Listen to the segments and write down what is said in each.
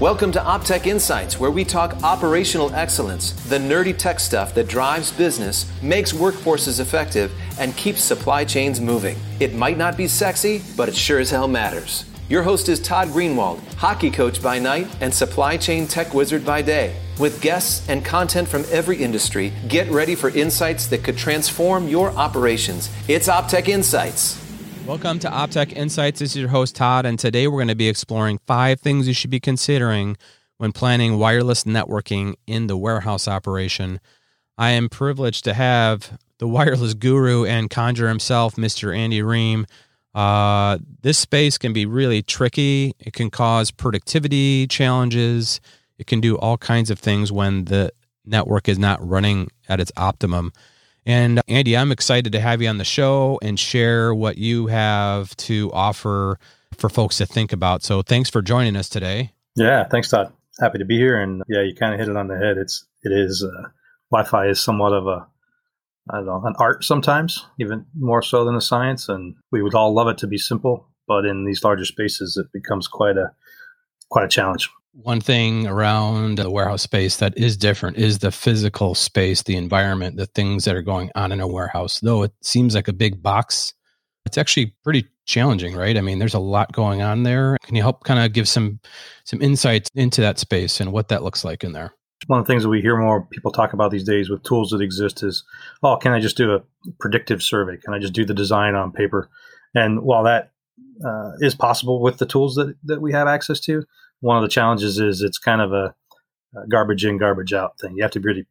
Welcome to Optech Insights, where we talk operational excellence, the nerdy tech stuff that drives business, makes workforces effective, and keeps supply chains moving. It might not be sexy, but it sure as hell matters. Your host is Todd Greenwald, hockey coach by night and supply chain tech wizard by day. With guests and content from every industry, get ready for insights that could transform your operations. It's Optech Insights. Welcome to Optech Insights. This is your host, Todd, and today we're going to be exploring five things you should be considering when planning wireless networking in the warehouse operation. I am privileged to have the wireless guru and conjurer himself, Mr. Andy Rehm. Uh, this space can be really tricky. It can cause productivity challenges. It can do all kinds of things when the network is not running at its optimum. And Andy, I'm excited to have you on the show and share what you have to offer for folks to think about. So thanks for joining us today. Yeah, thanks, Todd. Happy to be here. And yeah, you kind of hit it on the head. It's it is uh, Wi-Fi is somewhat of a I don't know an art sometimes, even more so than a science. And we would all love it to be simple, but in these larger spaces, it becomes quite a quite a challenge. One thing around the warehouse space that is different is the physical space, the environment, the things that are going on in a warehouse. Though it seems like a big box, it's actually pretty challenging, right? I mean, there's a lot going on there. Can you help kind of give some some insights into that space and what that looks like in there? One of the things that we hear more people talk about these days with tools that exist is, oh, can I just do a predictive survey? Can I just do the design on paper? And while that uh, is possible with the tools that, that we have access to, one of the challenges is it's kind of a, a garbage in, garbage out thing. You have to be really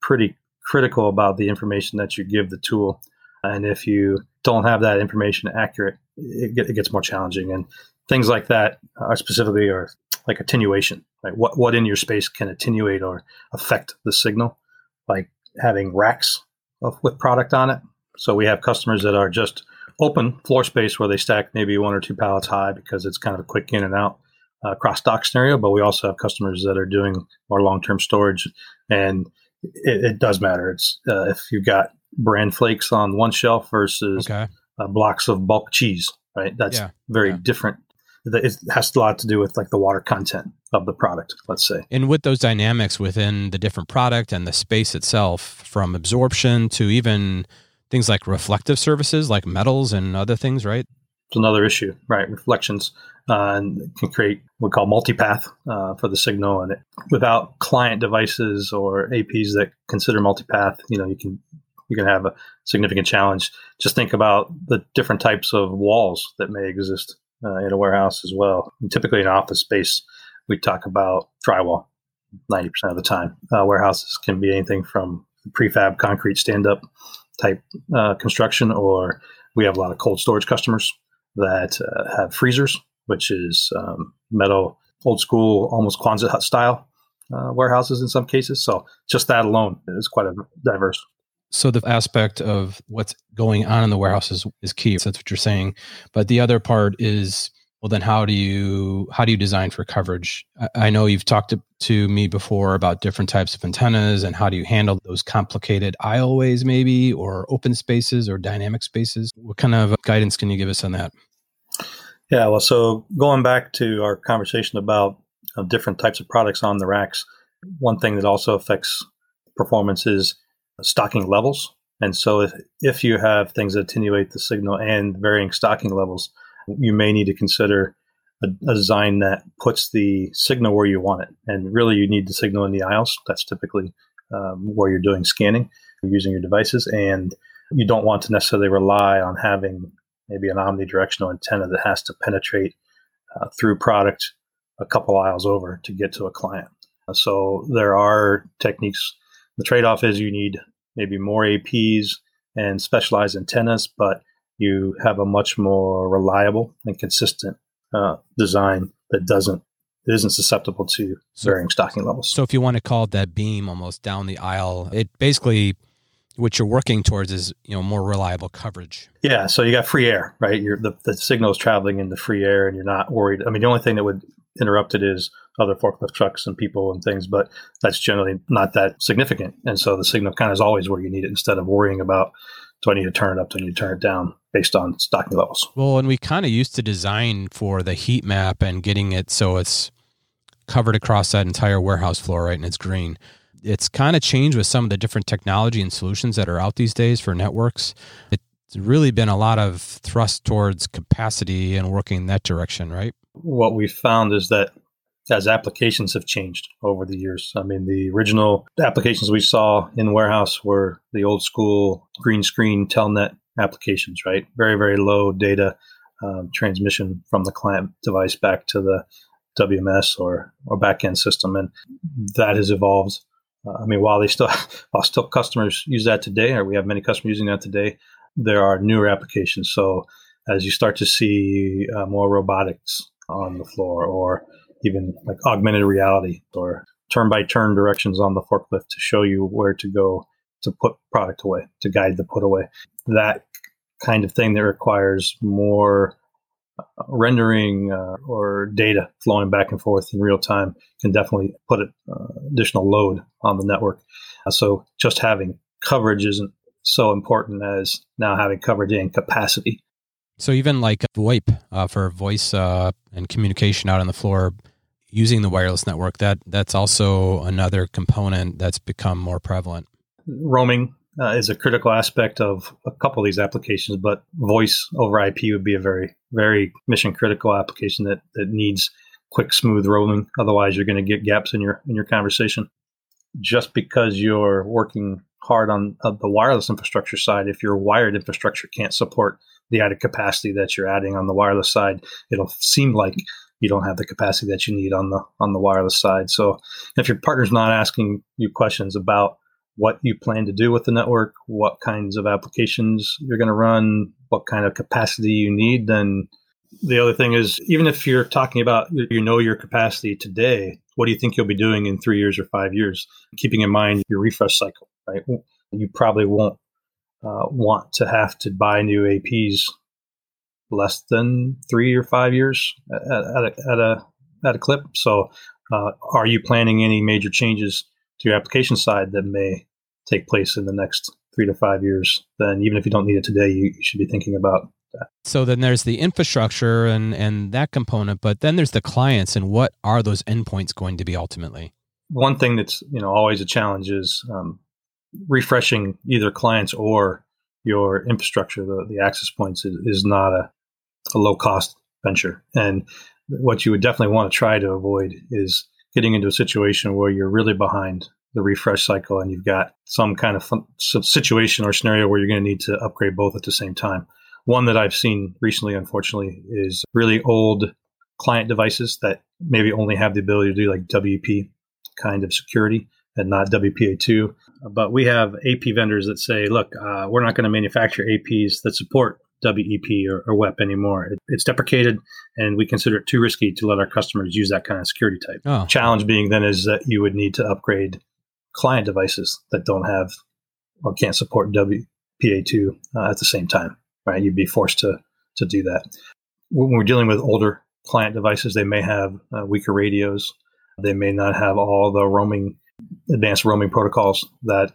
pretty critical about the information that you give the tool. And if you don't have that information accurate, it, it gets more challenging. And things like that are specifically are like attenuation. Like what, what in your space can attenuate or affect the signal, like having racks of, with product on it. So we have customers that are just open floor space where they stack maybe one or two pallets high because it's kind of a quick in and out uh, cross dock scenario, but we also have customers that are doing more long term storage, and it, it, does matter. It's uh, if you've got bran flakes on one shelf versus okay. uh, blocks of bulk cheese, right? That's yeah. very yeah. different. It has a lot to do with like the water content of the product, let's say. And with those dynamics within the different product and the space itself, from absorption to even things like reflective surfaces like metals and other things, right? It's another issue, right? Reflections uh, and can create what we call multipath uh, for the signal. And it, without client devices or APs that consider multipath, you know, you can you can have a significant challenge. Just think about the different types of walls that may exist uh, in a warehouse as well. And typically, in office space, we talk about drywall. Ninety percent of the time, uh, warehouses can be anything from prefab concrete stand-up type uh, construction, or we have a lot of cold storage customers that have freezers which is um, metal, old school, almost Quonset hut style uh, warehouses in some cases. So just that alone is quite a diverse. So the aspect of what's going on in the warehouses is, key. So that's what you're saying. But the other part is well then how do you how do you design for coverage i, I know you've talked to, to, me before about different types of antennas and how do you handle those complicated aisleways maybe or open spaces or dynamic spaces what kind of guidance can you give us on that yeah, well, so going back to our conversation about uh, different types of products on the racks, one thing that also affects performance is stocking levels. And so if, if you have things that attenuate the signal and varying stocking levels, you may need to consider a, a design that puts the signal where you want it. And really, you need the signal in the aisles. That's typically um, where you're doing scanning, using your devices. And you don't want to necessarily rely on having maybe an omnidirectional antenna that has to penetrate uh, through product a couple aisles over to get to a client. So there are techniques. The trade off is you need maybe more APs and specialized antennas, but you have a much more reliable and consistent uh, design that doesn't it isn't susceptible to varying stocking levels. So if you want to call it that beam almost down the aisle, it basically what you're working towards is you know more reliable coverage. Yeah, so you got free air, right? You're, the the signal is traveling in the free air, and you're not worried. I mean, the only thing that would interrupt it is other forklift trucks and people and things, but that's generally not that significant. And so the signal kind of is always where you need it instead of worrying about do I need to turn it up, do I need to turn it down based on stocking levels. Well, and we kind of used to design for the heat map and getting it so it's covered across that entire warehouse floor, right? And it's green. It's kind of changed with some of the different technology and solutions that are out these days for networks. It's really been a lot of thrust towards capacity and working in that direction, right? What we found is that as applications have changed over the years. I mean, the original applications we saw in warehouse were the old school green screen telnet applications, right? Very, very low data um, transmission from the client device back to the WMS or, or backend system. And that has evolved. Uh, I mean, while they still, while still customers use that today, or we have many customers using that today, there are newer applications. So as you start to see uh, more robotics on the floor or even like augmented reality or turn by turn directions on the forklift to show you where to go to put product away, to guide the put away. That kind of thing that requires more rendering uh, or data flowing back and forth in real time can definitely put uh, additional load on the network. Uh, so just having coverage isn't so important as now having coverage and capacity. So even like VoIP uh, for voice uh, and communication out on the floor, using the wireless network, that that's also another component that's become more prevalent. Roaming uh, is a critical aspect of a couple of these applications, but voice over IP would be a very, very mission critical application that, that needs quick, smooth roaming. Otherwise, you're going to get gaps in your in your conversation. Just because you're working hard on uh, the wireless infrastructure side, if your wired infrastructure can't support the added capacity that you're adding on the wireless side, it'll seem like you don't have the capacity that you need on the on the wireless side. So if your partner's not asking you questions about what you plan to do with the network, what kinds of applications you're going to run, what kind of capacity you need, then the other thing is even if you're talking about you know your capacity today, what do you think you'll be doing in 3 years or 5 years? Keeping in mind your refresh cycle, right? You probably won't uh, want to have to buy new APs less than three or five years at, at, a, at a at a clip. So, uh, are you planning any major changes to your application side that may take place in the next three to five years? Then, even if you don't need it today, you, you should be thinking about that. So then there's the infrastructure and and that component, but then there's the clients and what are those endpoints going to be ultimately? One thing that's you know always a challenge is um, refreshing either clients or your infrastructure, the, the access points is, is not a a low cost venture. And what you would definitely want to try to avoid is getting into a situation where you're really behind the refresh cycle and you've got some kind of situation or scenario where you're going to need to upgrade both at the same time. One that I've seen recently, unfortunately, is really old client devices that maybe only have the ability to do like WEP kind of security and not WPA2. But we have AP vendors that say, look, uh, we're not going to manufacture APs that support WEP or, or WEP anymore. It, it's deprecated, and we consider it too risky to let our customers use that kind of security type. Oh. Challenge being then is that you would need to upgrade client devices that don't have or can't support WPA2 uh, at the same time, right? You'd be forced to to do that. When we're dealing with older client devices, they may have uh, weaker radios. They may not have all the roaming, advanced roaming protocols that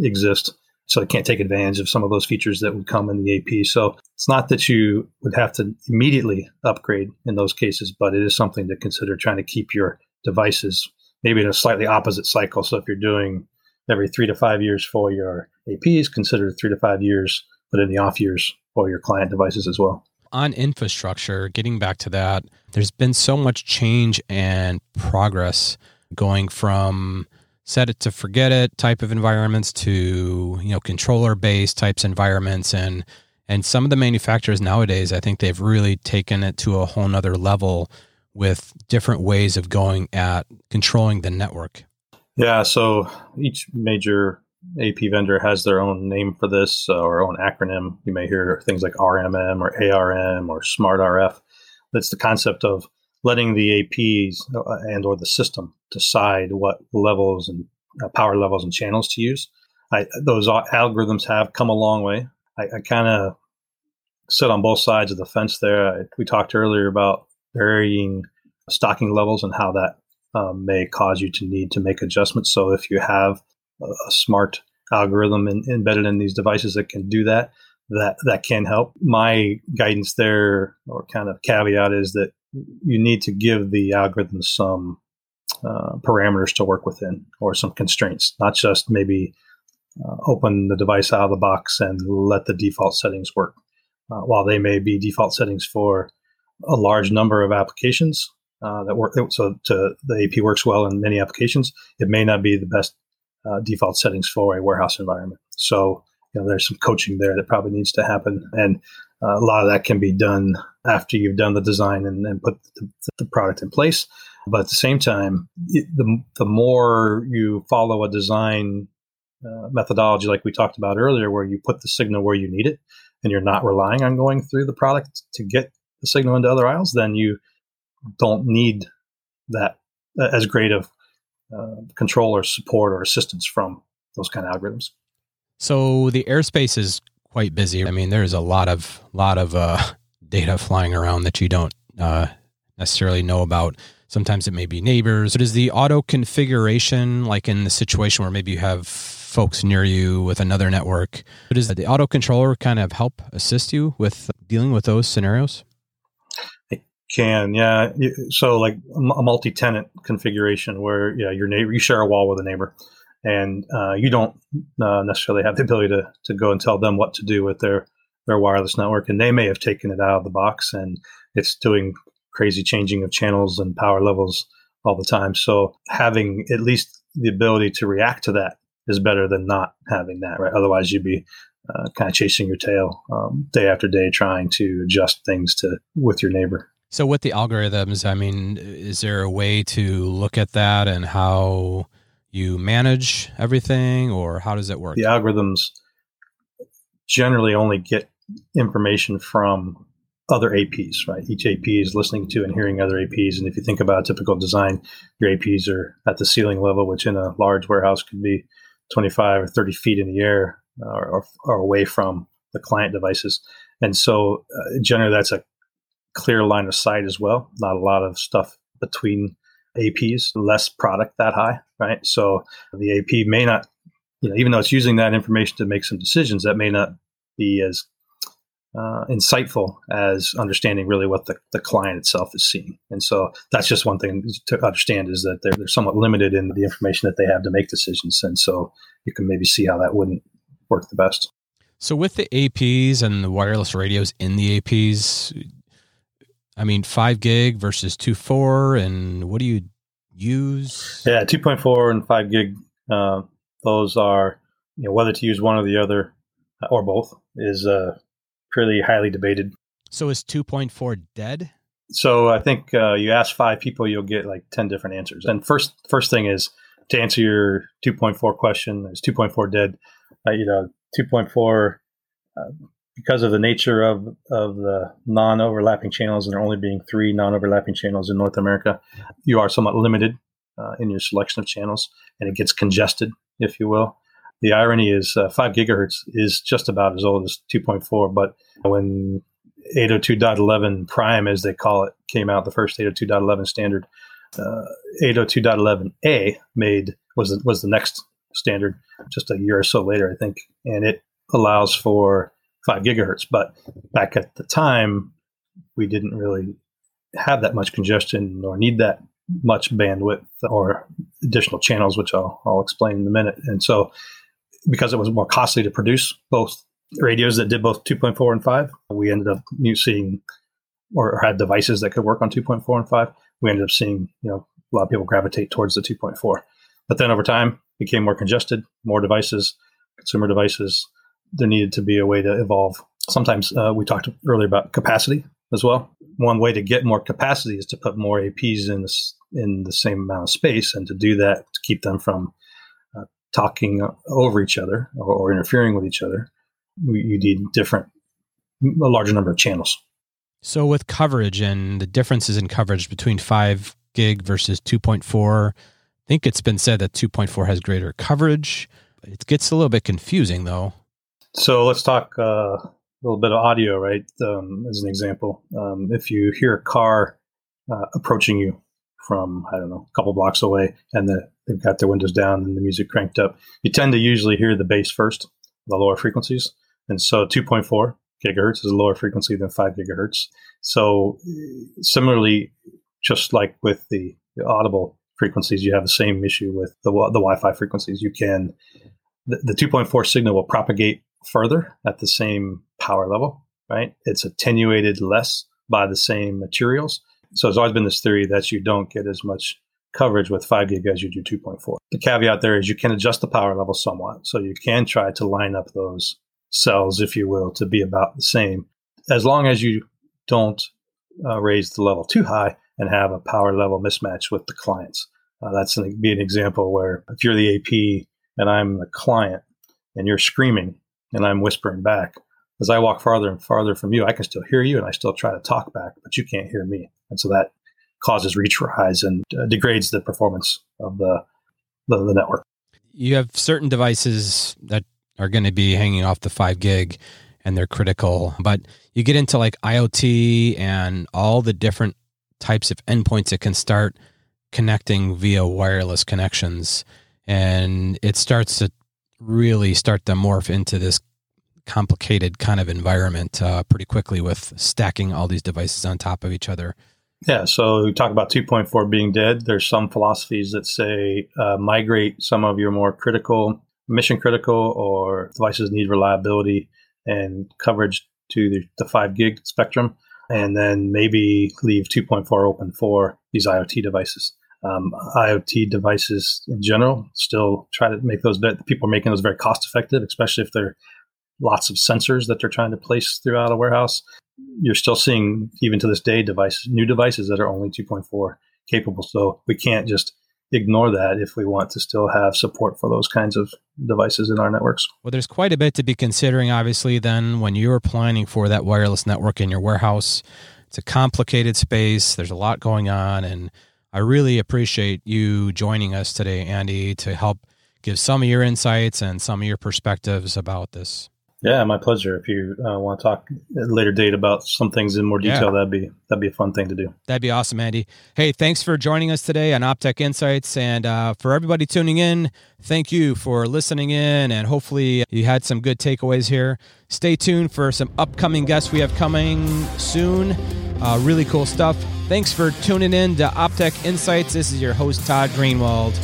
exist so it can't take advantage of some of those features that would come in the AP. So it's not that you would have to immediately upgrade in those cases, but it is something to consider trying to keep your devices maybe in a slightly opposite cycle. So if you're doing every three to five years for your APs, consider three to five years, but in the off years for your client devices as well. On infrastructure, getting back to that, there's been so much change and progress going from set it to forget it type of environments to you know controller based types environments. And and some of the manufacturers nowadays i think they've really taken it to a whole nother level with different ways of going at controlling the network. Yeah so each major ap vendor has their own name for this uh, or own acronym. You may hear things like rrm or arm or smart rf that's the concept of letting the APs uh, and or the system decide what levels and uh, power levels and channels to use. I, those algorithms have come a long way. I, I kind of sit on both sides of the fence there. I, we talked earlier about varying stocking levels and how that um, may cause you to need to make adjustments. So if you have a, a smart algorithm in, embedded in these devices that can do that, that that can help. My guidance there, or kind of caveat, is that you need to give the algorithm some uh, parameters to work within or some constraints, not just maybe uh, open the device out of the box and let the default settings work. Uh, while they may be default settings for a large number of applications uh, that work, so to, the AP works well in many applications, it may not be the best uh, default settings for a warehouse environment. So you know, there's some coaching there that probably needs to happen, and a lot of that can be done after you've done the design and, and put the, the, product in place. But at the same time, the, the more you follow a design uh, methodology like we talked about earlier, where you put the signal where you need it and you're not relying on going through the product to get the signal into other aisles, then you don't need that uh, as great of uh, control or support or assistance from those kind of algorithms. So the airspace is quite busy. I mean, there's a lot of lot of uh, data flying around that you don't uh, necessarily know about. Sometimes it may be neighbors. But is the auto configuration like in the situation where maybe you have folks near you with another network? But does the auto controller kind of help assist you with dealing with those scenarios? It can, yeah. So like a multi-tenant configuration where yeah, your neighbor you share a wall with a neighbor, and uh, you don't uh, necessarily have the ability to to go and tell them what to do with their their wireless network, and they may have taken it out of the box and it's doing crazy changing of channels and power levels all the time. So having at least the ability to react to that is better than not having that, right? Otherwise, you'd be uh, kind of chasing your tail um, day after day, trying to adjust things to with your neighbor. So, with the algorithms, I mean, is there a way to look at that and how you manage everything, or how does it work? The algorithms generally only get information from other APs, right? Each AP is listening to and hearing other APs. And if you think about a typical design, your APs are at the ceiling level, which in a large warehouse could be 25 or 30 feet in the air uh, or, or away from the client devices. And so uh, generally that's a clear line of sight as well. Not a lot of stuff between APs, less product that high, right? So the AP may not, you know, even though it's using that information to make some decisions, that may not be as uh, insightful as understanding really what the, the client itself is seeing. And so that's just one thing to understand is that they're, they're somewhat limited in the information that they have to make decisions. And so you can maybe see how that wouldn't work the best. So with the APs and the wireless radios in the APs, I mean, five gig versus two four, and what do you use? Yeah, two point four and five gig. Uh, those are you know whether to use one or the other or both is uh, pretty highly debated. So is 2.4 dead? So I think uh, you ask five people, you'll get like 10 different answers. And first, first thing is to answer your 2.4 question, is 2.4 dead? Uh, you know, 2.4, uh, because of the nature of, of the non overlapping channels, and there only being three non overlapping channels in North America, you are somewhat limited uh, in your selection of channels and it gets congested, if you will. The irony is uh, 5 gigahertz is just about as old as 2.4, but when 802.11 prime, as they call it, came out, the first 802.11 standard, uh, 802.11a made was was the next standard just a year or so later, I think, and it allows for five gigahertz. But back at the time, we didn't really have that much congestion or need that much bandwidth or additional channels, which I'll, I'll explain in a minute. And so, because it was more costly to produce both radios that did both 2.4 and 5. We ended up seeing or had devices that could work on 2.4 and 5. We ended up seeing, you know, a lot of people gravitate towards the 2.4. But then over time, became more congested, more devices, consumer devices. There needed to be a way to evolve. Sometimes uh, we talked earlier about capacity as well. One way to get more capacity is to put more APs in this, in the same amount of space, and to do that to keep them from uh, talking over each other or, or interfering with each other you need different, a larger number of channels. So with coverage and the differences in coverage between five gig versus 2.4, I think it's been said that 2.4 has greater coverage. It gets a little bit confusing though. So let's talk uh, a little bit of audio, right? Um, as an example, um, if you hear a car uh, approaching you from I don't know a couple blocks away, and the, they've got their windows down and the music cranked up, you tend to usually hear the bass first, the lower frequencies. And so 2.4 gigahertz is a lower frequency than 5 gigahertz. So similarly, just like with the, the audible frequencies, you have the same issue with the the Wi-Fi frequencies. You can the, the 2.4 signal will propagate further at the same power level, right? It's attenuated less by the same materials. So there's always been this theory that you don't get as much coverage with 5 gig as you do 2.4. The caveat there is you can adjust the power level somewhat. So you can try to line up those cells, if you will, to be about the same. As long as you don't uh, raise the level too high and have a power level mismatch with the clients. Uh, that's an, be an example where if you're the AP and I'm the client and you're screaming and I'm whispering back, as I walk farther and farther from you, I can still hear you and I still try to talk back, but you can't hear me. And so that causes retries and uh, degrades the performance of the, the, the network. You have certain devices that are going to be hanging off the five gig and they're critical, but you get into like IoT and all the different types of endpoints that can start connecting via wireless connections and it starts to really start to morph into this complicated kind of environment uh, pretty quickly with stacking all these devices on top of each other. Yeah, so we talk about 2.4 being dead. There's some philosophies that say uh, migrate some of your more critical, mission critical, or devices need reliability and coverage to the, the 5 gig spectrum, and then maybe leave 2.4 open for these IoT devices um, IoT devices in general. Still try to make those. People are making those very cost effective, especially if they're lots of sensors that they're trying to place throughout a warehouse. You're still seeing, even to this day, devices, new devices that are only 2.4 capable. So we can't just ignore that if we want to still have support for those kinds of devices in our networks. Well, there's quite a bit to be considering, obviously, then when you're planning for that wireless network in your warehouse. It's a complicated space, there's a lot going on, and I really appreciate you joining us today, Andy, to help give some of your insights and some of your perspectives about this. Yeah, my pleasure. If you uh, want to talk at a later date about some things in more detail, yeah. that'd be that'd be a fun thing to do. That'd be awesome, Andy. Hey, thanks for joining us today on Optech Insights, and uh, for everybody tuning in, thank you for listening in, and hopefully you had some good takeaways here. Stay tuned for some upcoming guests we have coming soon. Uh, really cool stuff. Thanks for tuning in to Optech Insights. This is your host, Todd Greenwald.